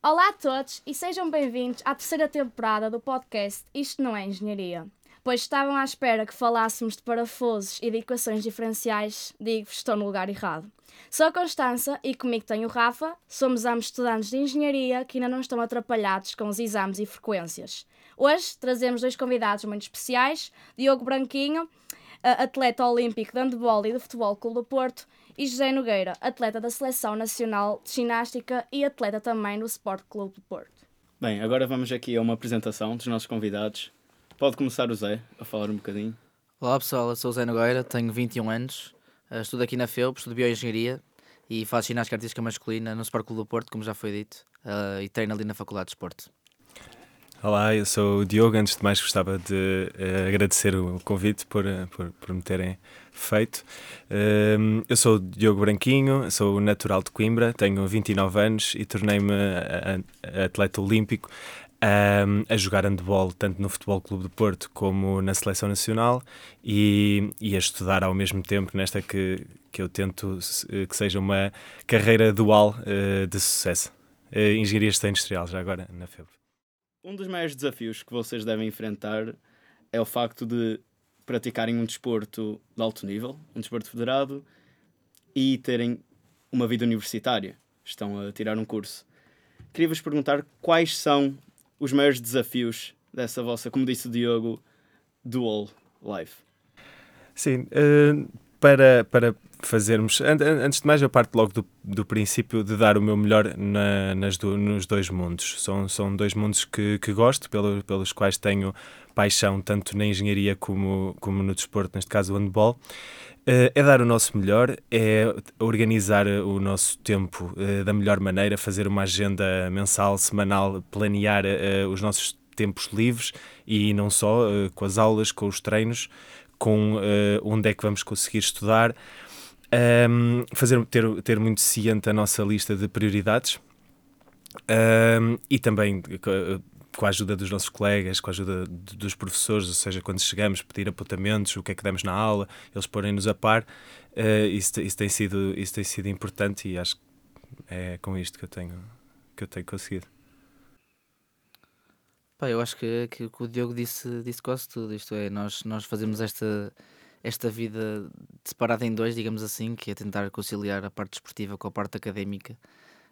Olá a todos e sejam bem-vindos à terceira temporada do podcast Isto Não é Engenharia. Pois estavam à espera que falássemos de parafusos e de equações diferenciais, digo-vos, estou no lugar errado. Sou a Constança e comigo tenho o Rafa, somos ambos estudantes de Engenharia que ainda não estão atrapalhados com os exames e frequências. Hoje trazemos dois convidados muito especiais, Diogo Branquinho, atleta olímpico de handball e de futebol Clube do Porto, e José Nogueira, atleta da Seleção Nacional de Ginástica e atleta também do Sport Clube do Porto. Bem, agora vamos aqui a uma apresentação dos nossos convidados. Pode começar o Zé a falar um bocadinho. Olá pessoal, eu sou o Zé Nogueira, tenho 21 anos, eh, estudo aqui na FEUP, estudo Bioengenharia e faço ginástica artística masculina no Sport Clube do Porto, como já foi dito, uh, e treino ali na Faculdade de Esporte. Olá, eu sou o Diogo. Antes de mais, gostava de uh, agradecer o convite por, uh, por, por, me terem feito. Uh, eu sou o Diogo Branquinho, sou natural de Coimbra, tenho 29 anos e tornei-me atleta olímpico um, a jogar handball tanto no Futebol Clube do Porto como na Seleção Nacional e, e a estudar ao mesmo tempo nesta que, que eu tento que seja uma carreira dual de sucesso. Engenharia Industrial, já agora, na FEB. Um dos maiores desafios que vocês devem enfrentar é o facto de praticarem um desporto de alto nível, um desporto federado, e terem uma vida universitária. Estão a tirar um curso. Queria-vos perguntar quais são os maiores desafios dessa vossa, como disse o Diogo, dual life. Sim, uh, para, para fazermos. Antes de mais, eu parto logo do, do princípio de dar o meu melhor na, nas do, nos dois mundos. São, são dois mundos que, que gosto, pelo, pelos quais tenho paixão, tanto na engenharia como, como no desporto, neste caso o handball. Uh, é dar o nosso melhor, é organizar o nosso tempo uh, da melhor maneira, fazer uma agenda mensal, semanal, planear uh, os nossos tempos livres e não só, com as aulas, com os treinos, com onde é que vamos conseguir estudar. Um, fazer, ter, ter muito ciente a nossa lista de prioridades. Um, e também com a ajuda dos nossos colegas, com a ajuda dos professores, ou seja, quando chegamos, pedir apontamentos, o que é que demos na aula, eles porem-nos a par, uh, isso, isso, tem sido, isso tem sido importante e acho que é com isto que eu tenho, que eu tenho conseguido. Pá, eu acho que, que, o Diogo disse, disse quase tudo, isto é, nós, nós fazemos esta esta vida separada em dois, digamos assim, que é tentar conciliar a parte desportiva com a parte académica.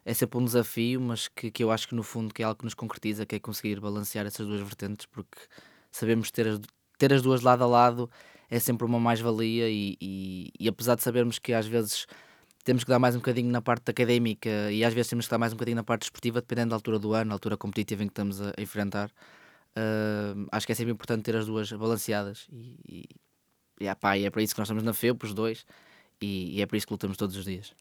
É sempre um desafio, mas que, que eu acho que no fundo que é algo que nos concretiza, que é conseguir balancear essas duas vertentes, porque sabemos ter as, ter as duas lado a lado é sempre uma mais-valia e, e, e apesar de sabermos que às vezes temos que dar mais um bocadinho na parte académica e às vezes temos que dar mais um bocadinho na parte desportiva, dependendo da altura do ano, da altura competitiva em que estamos a, enfrentar. Uh, acho que é sempre importante ter as duas balanceadas e, e, pá, e é para isso que nós estamos na FEUP, os dois, e, e, é para isso que lutamos todos os dias.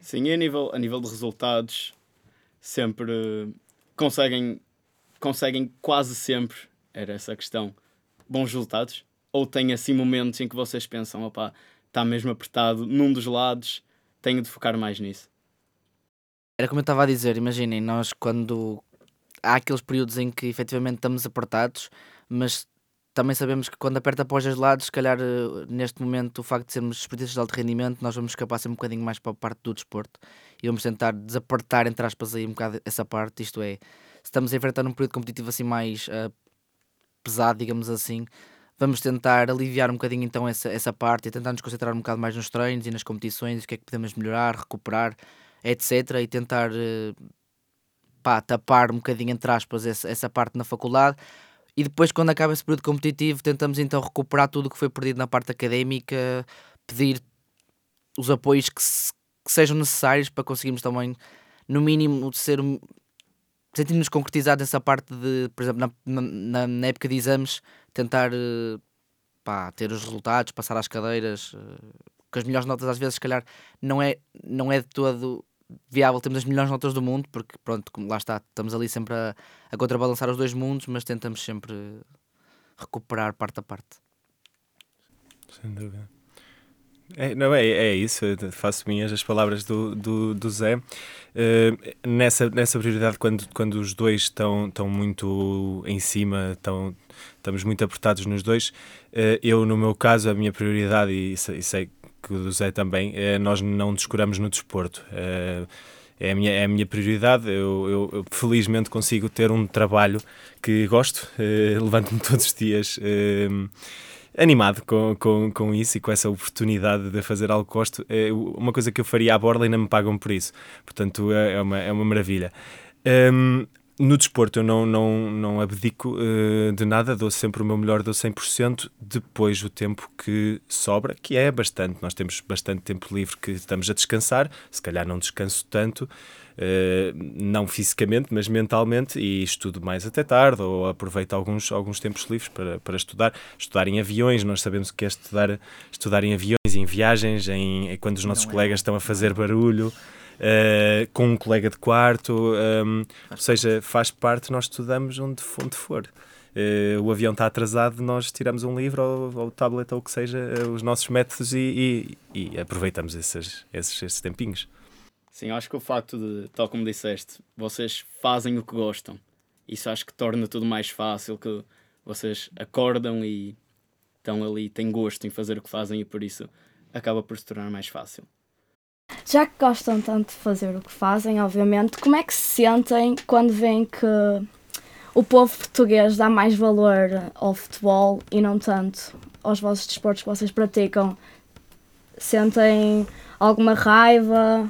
Sim, e a nível, a nível de resultados, sempre conseguem, conseguem quase sempre, era essa a questão, bons resultados? Ou tem assim momentos em que vocês pensam, opá, está mesmo apertado num dos lados, tenho de focar mais nisso? Era como eu estava a dizer, imaginem, nós quando há aqueles períodos em que efetivamente estamos apertados, mas também sabemos que quando aperta para os lados, se calhar eh, neste momento o facto de sermos esportistas de alto rendimento, nós vamos escapar sempre um bocadinho mais para a parte do desporto e vamos tentar desapertar, entre aspas, aí um bocado essa parte. Isto é, se estamos a enfrentar um período competitivo assim mais uh, pesado, digamos assim, vamos tentar aliviar um bocadinho então essa, essa parte e tentar nos concentrar um bocado mais nos treinos e nas competições, o que é que podemos melhorar, recuperar, etc. E tentar uh, pá, tapar um bocadinho, entre aspas, essa, essa parte na faculdade e depois, quando acaba esse período competitivo, tentamos então recuperar tudo o que foi perdido na parte académica, pedir os apoios que, se, que sejam necessários para conseguirmos também, no mínimo, ser sentirmos concretizados nessa parte de, por exemplo, na, na, na época de exames, tentar eh, pá, ter os resultados, passar às cadeiras, eh, com as melhores notas às vezes, se calhar, não é, não é de todo viável, temos as melhores notas do mundo, porque pronto, lá está, estamos ali sempre a, a contrabalançar os dois mundos, mas tentamos sempre recuperar parte a parte. Sem dúvida. É, não, é, é isso, faço minhas as palavras do, do, do Zé. Uh, nessa, nessa prioridade, quando, quando os dois estão, estão muito em cima, estão, estamos muito apertados nos dois, uh, eu, no meu caso, a minha prioridade, e e sei que o do Zé também, é, nós não descuramos no desporto. É, é a minha, é a minha prioridade. Eu, eu, eu felizmente consigo ter um trabalho que gosto, uh, levanto-me todos os dias. Animado com, com, com isso e com essa oportunidade de fazer algo que gosto. É uma coisa que eu faria à borla e não me pagam por isso. Portanto, é, é uma, é uma maravilha. Um, no desporto eu não, não, não abdico uh, de nada, dou sempre o meu melhor, dou 100%, depois o tempo que sobra, que é bastante, nós temos bastante tempo livre que estamos a descansar, se calhar não descanso tanto, uh, não fisicamente, mas mentalmente, e estudo mais até tarde, ou aproveito alguns, alguns tempos livres para, para estudar, estudar em aviões, nós sabemos o que é estudar, estudar em aviões, em viagens, em, quando os nossos não é. colegas é. estão a fazer barulho, uh, com um colega de quarto, um, ou seja, faz parte, nós estudamos onde, onde for. Uh, o avião está atrasado, nós tiramos um livro ou, ou tablet ou o que seja, uh, os nossos métodos e, e, e aproveitamos esses, esses, esses tempinhos. Sim, acho que o facto de, tal como disseste, vocês fazem o que gostam. Isso acho que torna tudo mais fácil, que vocês acordam e estão ali, têm gosto em fazer o que fazem e por isso acaba por se tornar mais fácil. Já que gostam tanto de fazer o que fazem, obviamente, como é que se sentem quando veem que o povo português dá mais valor ao futebol e não tanto aos vossos desportos que vocês praticam? Sentem alguma raiva?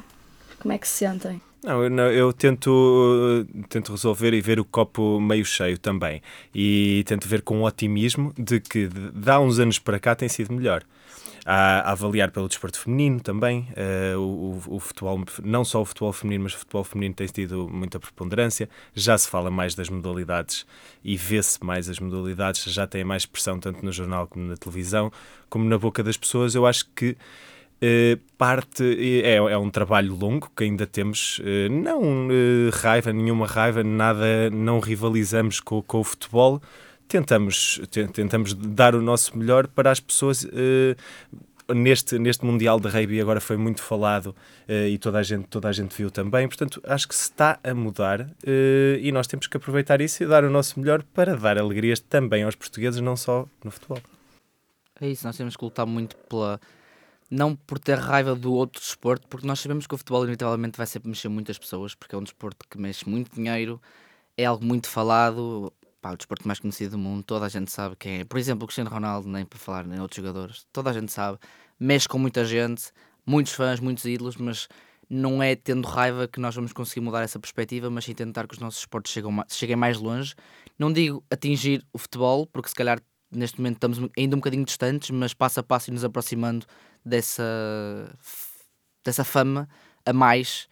Como é que se sentem? Não, eu, eu tento, tento resolver e ver o copo meio cheio também. E tento ver com otimismo de que de há uns anos para cá tem sido melhor a, a avaliar pelo desporto feminino também. Uh, o, o, futebol, não só o futebol feminino, mas o futebol feminino tem tido muita preponderância. Já se fala mais das modalidades e vê-se mais as modalidades, já tem mais expressão tanto no jornal como na televisão, como na boca das pessoas. Eu acho que Uh, parte é, é um trabalho longo que ainda temos uh, não raiva nenhuma raiva nada não rivalizamos com, com o futebol tentamos, tentamos dar o nosso melhor para as pessoas. Uh, neste, neste Mundial de Rugby agora foi muito falado uh, e toda a, gente, toda a gente viu também. Portanto, acho que se está a mudar uh, e nós temos que aproveitar isso e dar o nosso melhor para dar alegrias também aos portugueses, não só no futebol. É isso, nós temos que lutar muito pela. Não por ter raiva do outro desporto, porque nós sabemos que o futebol, inevitavelmente, vai sempre mexer muitas pessoas, porque é um desporto que mexe muito dinheiro, é algo muito falado, pá, o desporto mais conhecido do mundo, toda a gente sabe quem é. Por exemplo, o Cristiano Ronaldo, nem para falar nem outros jogadores, toda a gente sabe, mexe com muita gente, muitos fãs, muitos ídolos, mas não é tendo raiva que nós vamos conseguir mudar essa perspectiva, mas sim tentar que os nossos esportes cheguem mais longe. Não digo atingir o futebol, porque se calhar neste momento estamos ainda um bocadinho distantes, mas passo a passo e nos aproximando dessa, dessa fama a mais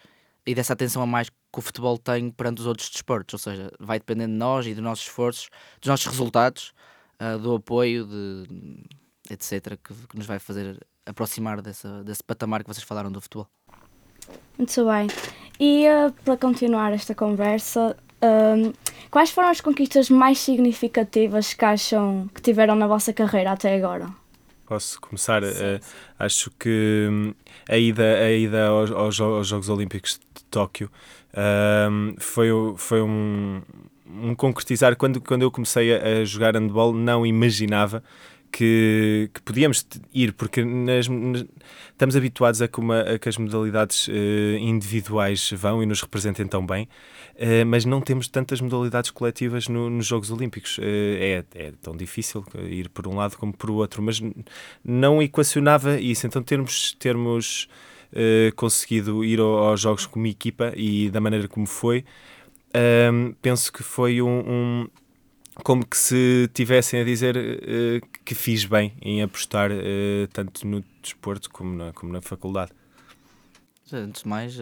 e dessa atenção a mais que o futebol tem perante os outros desportos, ou seja, vai dependendo de nós e dos nossos esforços, dos nossos resultados, uh, do apoio, de, etc., que, que, nos vai fazer aproximar dessa, desse patamar que vocês falaram do futebol. Muito bem. E uh, para continuar esta conversa, uh, quais foram as conquistas mais significativas que acham que tiveram na vossa carreira até agora? Posso começar? Uh, acho que hum, a ida, a ida aos, aos, aos Jogos Olímpicos de Tóquio um, foi, foi um, um concretizar. Quando, quando eu comecei a, a jogar handball, não imaginava que, que podíamos ir, porque nas, nas, estamos habituados a que, uma, a que as modalidades uh, individuais vão e nos representem tão bem, uh, mas não temos tantas modalidades coletivas no, nos Jogos Olímpicos. Uh, é, é tão difícil ir por um lado como por outro, mas não equacionava isso. Então, termos. termos uh, conseguido ir aos jogos como equipa e da maneira como foi, um, penso que foi um, um, como que se tivessem a dizer uh, que fiz bem em apostar uh, tanto no desporto como na, como na faculdade. Antes de mais,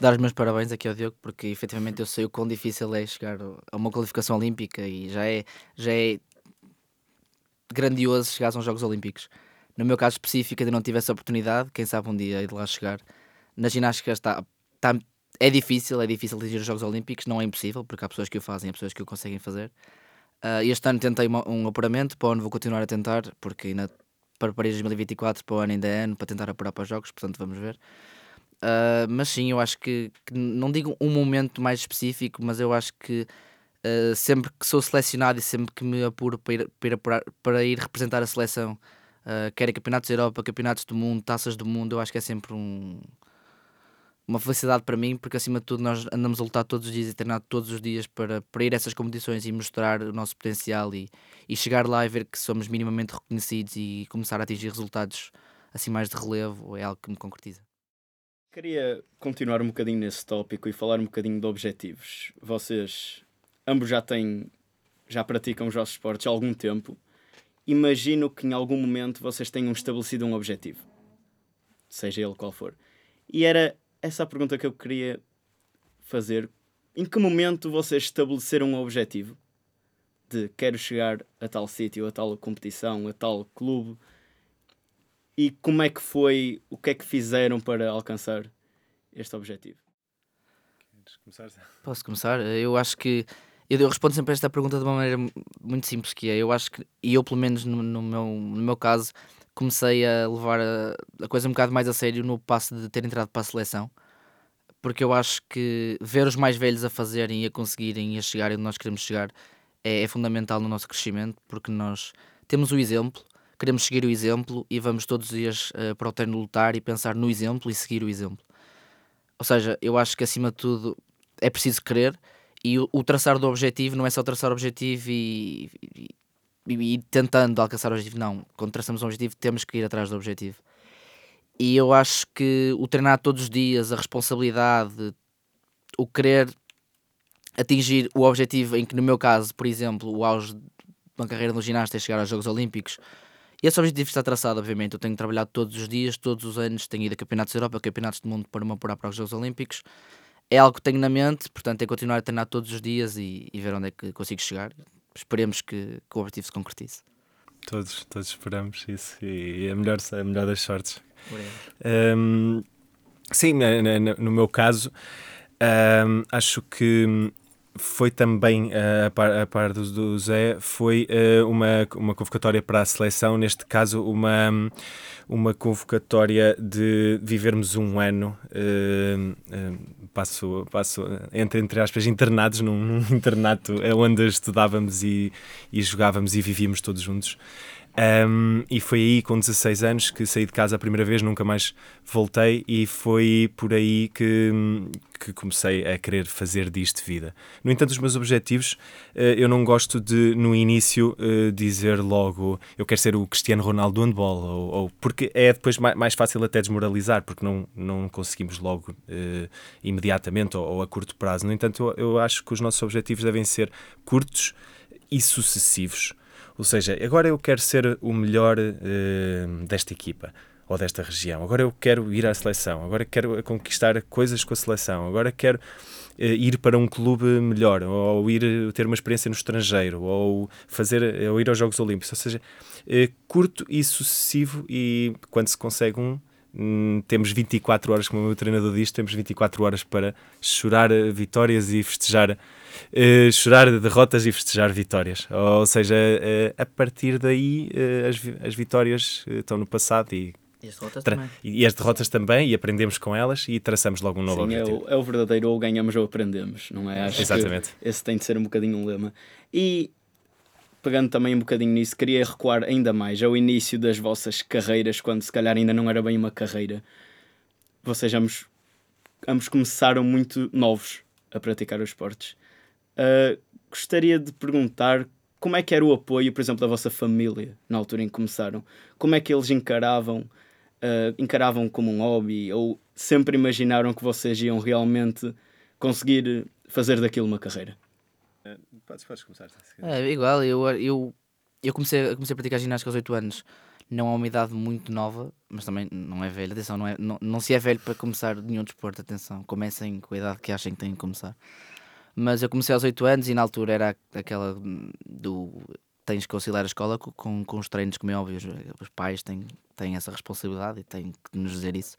dar os meus parabéns aqui ao Diogo, porque efetivamente eu sei o quão difícil é chegar a uma qualificação olímpica e já é, já é grandioso chegar aos Jogos Olímpicos. No meu caso específico, ainda não tive essa oportunidade. Quem sabe um dia ir lá chegar. Na ginástica está, está, é difícil, é difícil atingir os Jogos Olímpicos, não é impossível, porque há pessoas que o fazem, há pessoas que o conseguem fazer. Uh, este ano tentei uma, um apuramento, para o ano vou continuar a tentar, porque ainda para Paris 2024, para o ano ainda é ano, para tentar apurar para os Jogos, portanto vamos ver. Uh, mas sim, eu acho que, que, não digo um momento mais específico, mas eu acho que uh, sempre que sou selecionado e sempre que me apuro para ir, para ir, apurar, para ir representar a seleção uh, quer campeonatos da Europa, campeonatos do mundo, taças do mundo, eu acho que é sempre um. uma felicidade para mim, porque acima de tudo nós andamos a lutar todos os dias e treinar todos os dias para, para ir a essas competições e mostrar o nosso potencial e, e chegar lá e ver que somos minimamente reconhecidos e começar a atingir resultados assim mais de relevo é algo que me concretiza. Queria continuar um bocadinho nesse tópico e falar um bocadinho de objetivos. Vocês ambos já têm, já praticam os vossos esportes há algum tempo. Imagino que em algum momento vocês tenham estabelecido um objetivo, seja ele qual for. E era essa a pergunta que eu queria fazer. Em que momento vocês estabeleceram um objetivo de quero chegar a tal sítio, a tal competição, a tal clube? E como é que foi, o que é que fizeram para alcançar este objetivo? Começar? Posso começar? Eu acho que eu, eu respondo sempre a esta pergunta de uma maneira mu- muito simples que é, eu acho que, e eu pelo menos no, no meu, no meu caso, comecei a levar a, a coisa um bocado mais a sério no passo de ter entrado para a seleção, porque eu acho que ver os mais velhos a fazerem e a conseguirem e a chegarem onde nós queremos chegar é, é fundamental no nosso crescimento, porque nós temos o exemplo, queremos seguir o exemplo e vamos todos os dias eh, para o treino lutar e pensar no exemplo e seguir o exemplo. Ou seja, eu acho que acima de tudo é preciso querer e o, o traçar do objetivo não é só traçar o objetivo e, e, e- tentando alcançar o objetivo, não. Quando traçamos um objetivo, temos que ir atrás do objetivo. E eu acho que o treinar todos os dias, a responsabilidade, o querer atingir o objetivo, em que no meu caso, por exemplo, o auge de uma carreira no ginasta é chegar aos Jogos Olímpicos. Esse objetivo está traçado, obviamente. Eu tenho trabalhado todos os dias, todos os anos, tenho ido a campeonatos da Europa, campeonatos do mundo para me apurar para os Jogos Olímpicos. É algo que tenho na mente, portanto, é continuar a treinar todos os dias e, e ver onde é que consigo chegar. Esperemos que, que o objetivo se concretize. Todos, todos esperamos isso e é a melhor, a melhor das sortes. Hum, sim, no meu caso, hum, acho que foi também uh, a par, a par do, do Zé, foi uh, uma, uma convocatória para a seleção, neste caso uma, uma convocatória de vivermos um ano, uh, passo, passo entre, entre aspas, internados num, num internato onde estudávamos e, e jogávamos e vivíamos todos juntos. Um, e foi aí, com 16 anos, que saí de casa a primeira vez, nunca mais voltei, e foi por aí que, que comecei a querer fazer disto vida. No entanto, os meus objetivos, uh, eu não gosto de, no início, uh, dizer logo eu quero ser o Cristiano Ronaldo do handball, ou, ou, porque é depois mais, mais, fácil até desmoralizar, porque não, não conseguimos logo uh, imediatamente ou, ou, a curto prazo. No entanto, eu, eu acho que os nossos objetivos devem ser curtos e sucessivos. Ou seja, agora eu quero ser o melhor uh, desta equipa ou desta região. Agora eu quero ir à seleção. Agora quero conquistar coisas com a seleção. Agora quero uh, ir para um clube melhor ou ir ter uma experiência no estrangeiro ou fazer ou ir aos Jogos Olímpicos. Ou seja, uh, curto e sucessivo e quando se consegue um hum, temos 24 horas, como o meu treinador diz, temos 24 horas para chorar vitórias e festejar Uh, chorar derrotas e festejar vitórias. Ou seja, uh, a partir daí uh, as, as, vitórias estão no passado e, e, as derrotas também. e as derrotas também, e aprendemos com elas e traçamos logo um novo Sim, objetivo. É o, é o verdadeiro ou ganhamos ou aprendemos, não é? Acho Exatamente. Que esse tem de ser um bocadinho um lema. E pegando também um bocadinho nisso, queria recuar ainda mais ao início das vossas carreiras, quando se calhar ainda não era bem uma carreira. Vocês ambos, ambos começaram muito novos a praticar os esportes. Uh, gostaria de perguntar como é que era o apoio, por exemplo, da vossa família na altura em que começaram. Como é que eles encaravam, uh, encaravam como um hobby ou sempre imaginaram que vocês iam realmente conseguir fazer daquilo uma carreira? Podes, podes começar. É igual, eu, eu, eu comecei, comecei a praticar ginástica aos 8 anos. Não é uma idade muito nova, mas também não é velho. Atenção, não, é, não, não se é velho para começar nenhum desporto. Atenção, comecem com a idade que achem que têm que começar. Mas eu comecei aos 8 anos e na altura era aquela do tens que conciliar a escola com, com os treinos, como é óbvio, os pais têm, têm essa responsabilidade e têm que nos dizer isso.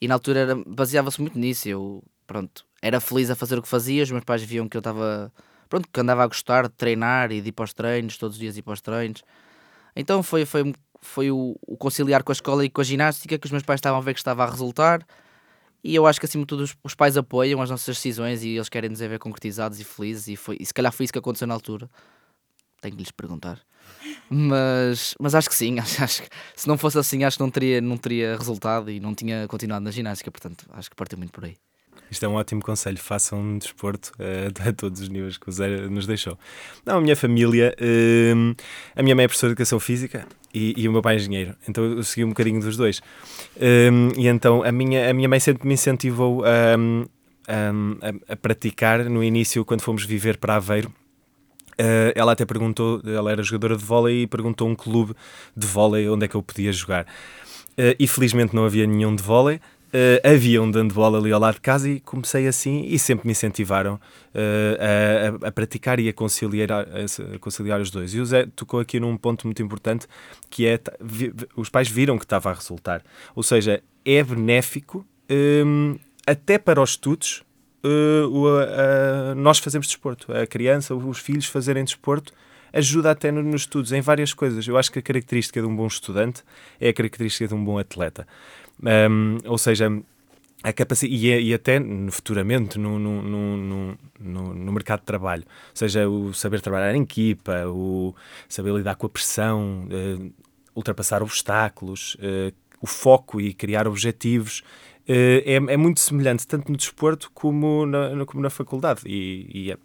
E na altura baseava-se muito nisso. Eu, pronto, era feliz a fazer o que fazia, os meus pais viam que eu estava, pronto, que andava a gostar de treinar e de ir para os treinos, todos os dias ir para os treinos. Então foi, foi, foi o, o conciliar com a escola e com a ginástica que os meus pais estavam a ver que estava a resultar. E eu acho que acima de tudo os, os, pais apoiam as nossas decisões e eles querem nos ver concretizados e felizes e, foi, e se calhar foi isso que aconteceu na altura. tenho que lhes perguntar. Mas, mas acho que sim, acho, acho que se não fosse assim, acho que não teria, não teria resultado e não tinha continuado na ginástica, portanto, acho que partiu muito por aí. Isto é um ótimo conselho, façam um desporto uh, a todos os níveis que o Zé nos deixou. Não, a minha família, uh, a minha mãe é professora de Educação Física e, e, o meu pai é engenheiro, então eu segui um bocadinho dos dois. Uh, e então a minha, a minha mãe sempre me incentivou a, a, a praticar no início, quando fomos viver para Aveiro, Uh, ela até perguntou, ela era jogadora de vôlei e perguntou um clube de vôlei onde é que eu podia jogar. Uh, e felizmente não havia nenhum de vôlei. Uh, havia um dando bola ali ao lado de casa e comecei assim e sempre me incentivaram uh, a, a, praticar e a conciliar, a conciliar os dois. E o Zé tocou aqui num ponto muito importante que é vi, os pais viram que estava a resultar. Ou seja, é benéfico um, até para os estudos uh, nós fazemos desporto. A criança, os filhos fazerem desporto ajuda até nos estudos, em várias coisas. Eu acho que a característica de um bom estudante é a característica de um bom atleta. Um, ou seja, a capacidade, e, e, até futuramente no, no, no, no, no mercado de trabalho, ou seja, o saber trabalhar em equipa, o saber lidar com a pressão, uh, ultrapassar obstáculos, uh, o foco e criar objetivos, uh, é, é, muito semelhante tanto no desporto como na, como na faculdade. E, e é,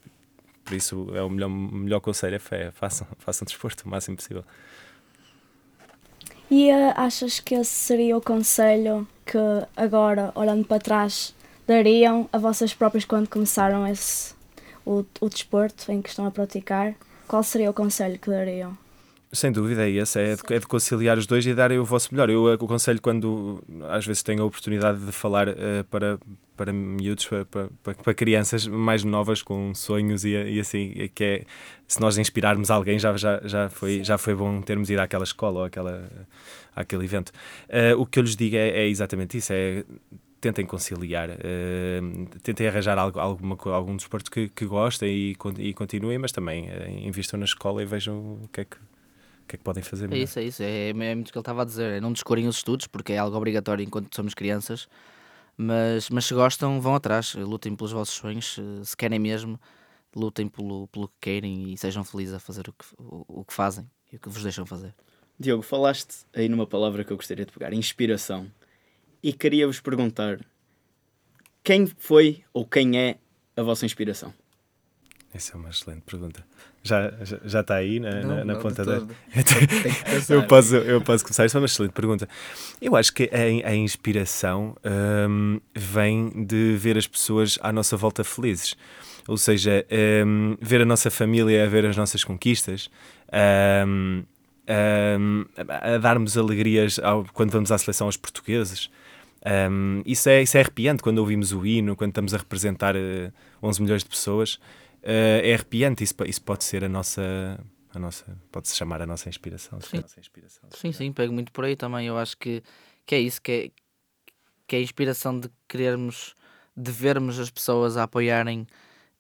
por isso é o melhor, melhor conselho é, é façam, façam desporto o máximo possível. E uh, achas que esse seria o conselho que agora, olhando para trás, dariam a vocês próprios quando começaram esse, o, o desporto em que estão a praticar? Qual seria o conselho que dariam? Sem dúvida, é esse, é de, é de conciliar os dois e darem o vosso melhor. Eu aconselho quando às vezes tenho a oportunidade de falar uh, para, para miúdos, para, para, para, crianças mais novas com sonhos e, e, assim, que é se nós inspirarmos alguém já, já, já, foi, já foi bom termos ido àquela escola ou àquela, àquele evento. Uh, o que eu lhes digo é, é exatamente isso, é tentem conciliar, uh, tentem arranjar algo, alguma, algum desporto que, que gostem e, e continuem, mas também uh, invistam na escola e vejam o que é que o que é que podem fazer melhor? É isso, é isso. É, é muito o que ele estava a dizer. É não descurem os estudos, porque é algo obrigatório enquanto somos crianças. Mas, mas se gostam, vão atrás. Lutem pelos vossos sonhos. Se querem mesmo, lutem pelo, pelo que querem e sejam felizes a fazer o que, o, o que fazem e o que vos deixam fazer. Diogo, falaste aí numa palavra que eu gostaria de pegar: inspiração. E queria vos perguntar: quem foi ou quem é a vossa inspiração? Essa é uma excelente pergunta. Já, já, já está aí na, não, na, na ponta da. eu, posso, eu posso começar. Isso é uma excelente pergunta. Eu acho que a, a inspiração um, vem de ver as pessoas à nossa volta felizes. Ou seja, um, ver a nossa família a ver as nossas conquistas, um, a darmos alegrias ao, quando vamos à seleção aos portugueses. isso, é, isso é arrepiante quando ouvimos o hino, quando estamos a representar uh, eh, 11 milhões de pessoas é arrepiante. Isso, isso pode ser a nossa. A nossa, pode-se chamar a nossa inspiração. Sim, nossa inspiração, sim, sim, pego muito por aí também. Eu acho que, que é isso, que é, que é a inspiração de querermos, de vermos as pessoas a apoiarem,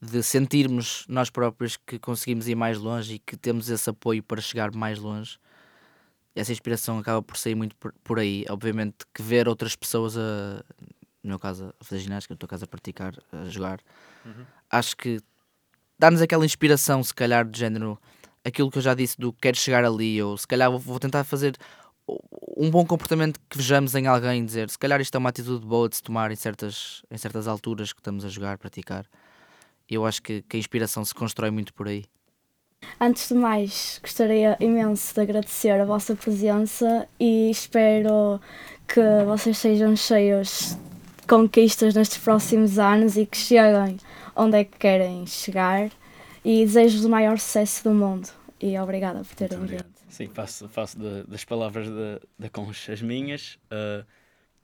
de sentirmos nós próprios que conseguimos ir mais longe e que temos esse apoio para chegar mais longe. Essa inspiração acaba por sair muito por, por aí. Obviamente que ver outras pessoas a, no meu caso, a fazer ginástica, no teu caso a praticar, a jogar, uhum. acho que dá-nos aquela inspiração, se calhar, de género, aquilo que eu já disse do quero chegar ali, ou se calhar vou tentar fazer um bom comportamento que vejamos em alguém, dizer se calhar isto é uma atitude boa de se tomar em certas, em certas alturas que estamos a jogar, praticar. Eu acho que, que a inspiração se constrói muito por aí. Antes de mais, gostaria imenso de agradecer a vossa presença e espero que vocês sejam cheios de conquistas nestes próximos anos e que cheguem onde é que querem chegar e desejo-vos o maior sucesso do mundo. E obrigada por terem vindo. Sim, faço, faço de, das palavras da, da Concha as minhas. Uh,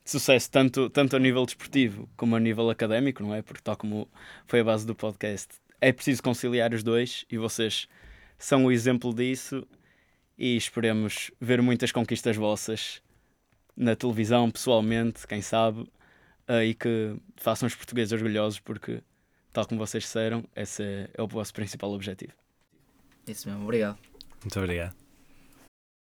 sucesso tanto, tanto a nível desportivo como a nível académico, não é? Porque, tal como foi a base do podcast, é preciso conciliar os dois e vocês são o exemplo disso. E esperemos ver muitas conquistas vossas na televisão, pessoalmente, quem sabe, uh, e que façam os portugueses orgulhosos, porque tal como vocês disseram, esse é, o vosso principal objetivo. Isso mesmo, obrigado. Muito obrigado.